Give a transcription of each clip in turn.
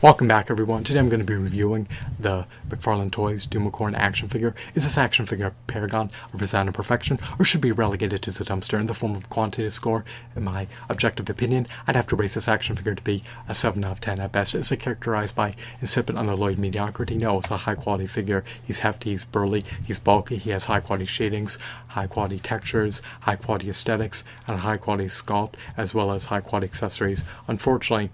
Welcome back everyone. Today I'm going to be reviewing the McFarlane Toys Doomicorn action figure. Is this action figure a paragon of design and perfection or should be relegated to the dumpster in the form of quantitative score? In my objective opinion, I'd have to rate this action figure to be a 7 out of 10 at best. Is it characterized by insipid unalloyed mediocrity? No, it's a high quality figure. He's hefty, he's burly, he's bulky, he has high quality shadings, high quality textures, high quality aesthetics, and high quality sculpt, as well as high quality accessories. Unfortunately,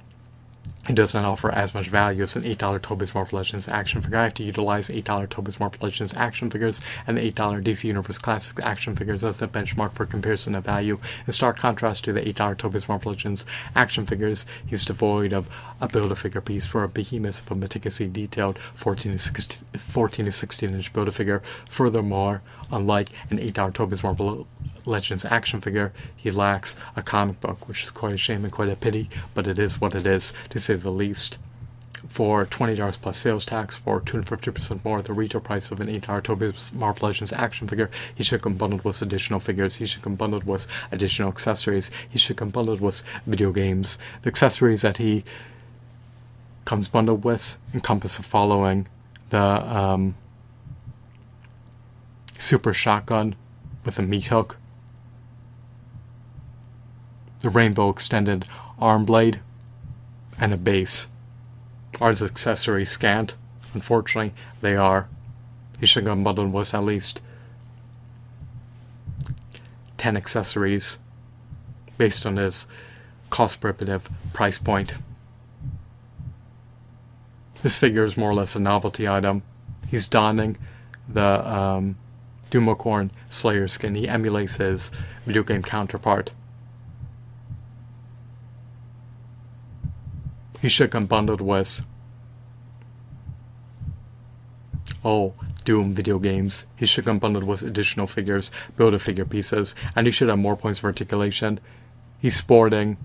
it does not offer as much value as an $8 Toby's Marvel Legends action figure. I have to utilize $8 Toby's Marvel Legends action figures and the $8 DC Universe Classics action figures as a benchmark for comparison of value. In stark contrast to the $8 Toby's Marvel Legends action figures, he's devoid of a Build-A-Figure piece for a behemoth of a meticulously detailed 14 to 16, 14 to 16 inch Build-A-Figure. Furthermore, unlike an $8 Toby's Marvel Legends action figure, he lacks a comic book, which is quite a shame and quite a pity, but it is what it is, to say the least. For $20 plus sales tax, for 250% more the retail price of an $8 Toby's Marvel Legends action figure, he should come bundled with additional figures, he should come bundled with additional accessories, he should come bundled with video games. The accessories that he comes bundled with encompass the following the um, super shotgun with a meat hook, the rainbow extended arm blade, and a base. Are his accessories scant? Unfortunately, they are. He should have bundled with at least 10 accessories based on his cost prohibitive price point. This figure is more or less a novelty item. He's donning the um, Slayer skin. He emulates his video game counterpart. He should come bundled with Oh, Doom video games. He should come bundled with additional figures, build a figure pieces, and he should have more points for articulation. He's sporting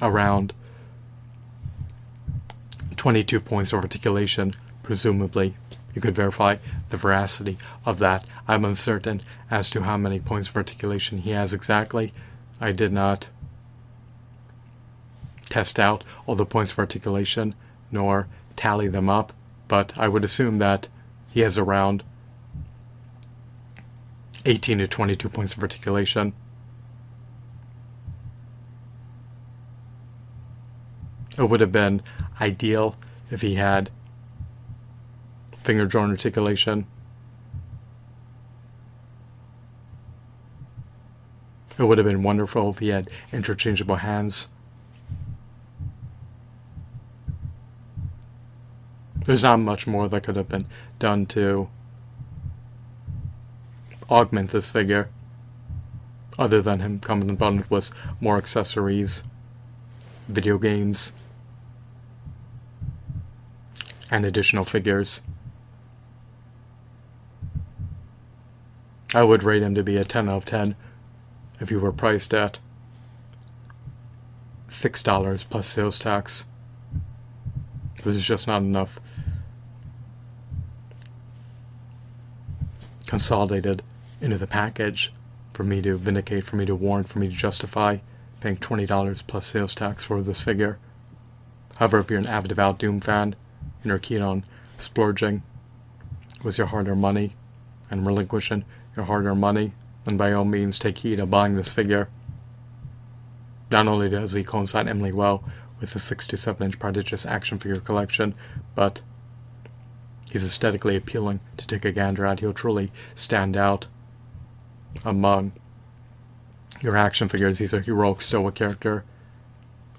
around 22 points of articulation, presumably. You could verify the veracity of that. I'm uncertain as to how many points of articulation he has exactly. I did not test out all the points of articulation nor tally them up, but I would assume that he has around 18 to 22 points of articulation. It would have been ideal if he had finger joint articulation. It would have been wonderful if he had interchangeable hands. There's not much more that could have been done to augment this figure, other than him coming bundled with more accessories, video games, and additional figures. I would rate him to be a 10 out of 10 if he were priced at $6 plus sales tax. This is just not enough consolidated into the package for me to vindicate, for me to warrant, for me to justify paying $20 plus sales tax for this figure. However, if you're an avid devout Doom fan and you're keen on splurging with your hard earned money and relinquishing your hard earned money, and by all means take heed of buying this figure. Not only does he coincide Emily well with the 67-inch prodigious action figure collection, but he's aesthetically appealing to take a gander at. He'll truly stand out among your action figures. He's a heroic, stoic character.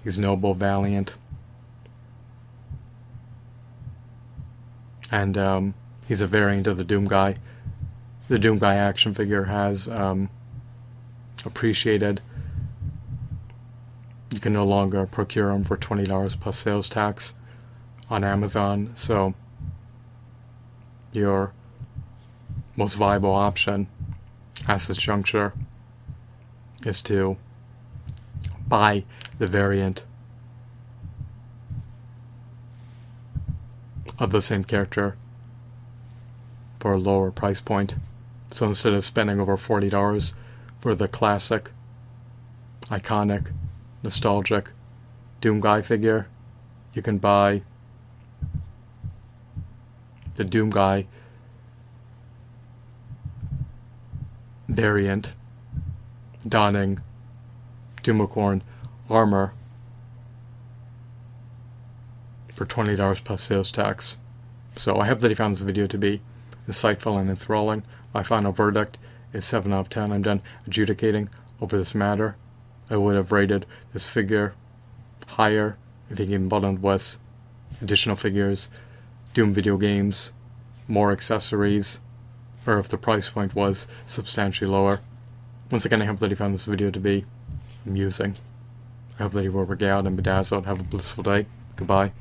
He's noble, valiant. And um, he's a variant of the Doom guy. The Doom guy action figure has um, appreciated. You can no longer procure them for $20 plus sales tax on Amazon. So your most viable option at this juncture is to buy the variant of the same character for a lower price point. So instead of spending over $40 for the classic iconic, nostalgic Doom Guy figure. You can buy the Doom Guy variant donning Doomicorn armor for $20 plus sales tax. So I hope that you found this video to be insightful and enthralling. My final verdict is 7 out of 10. I'm done adjudicating over this matter. I would have rated this figure higher if he bundled with additional figures, Doom video games, more accessories, or if the price point was substantially lower. Once again, I hope that you found this video to be amusing. I hope that you were regaled and bedazzled. Have a blissful day. Goodbye.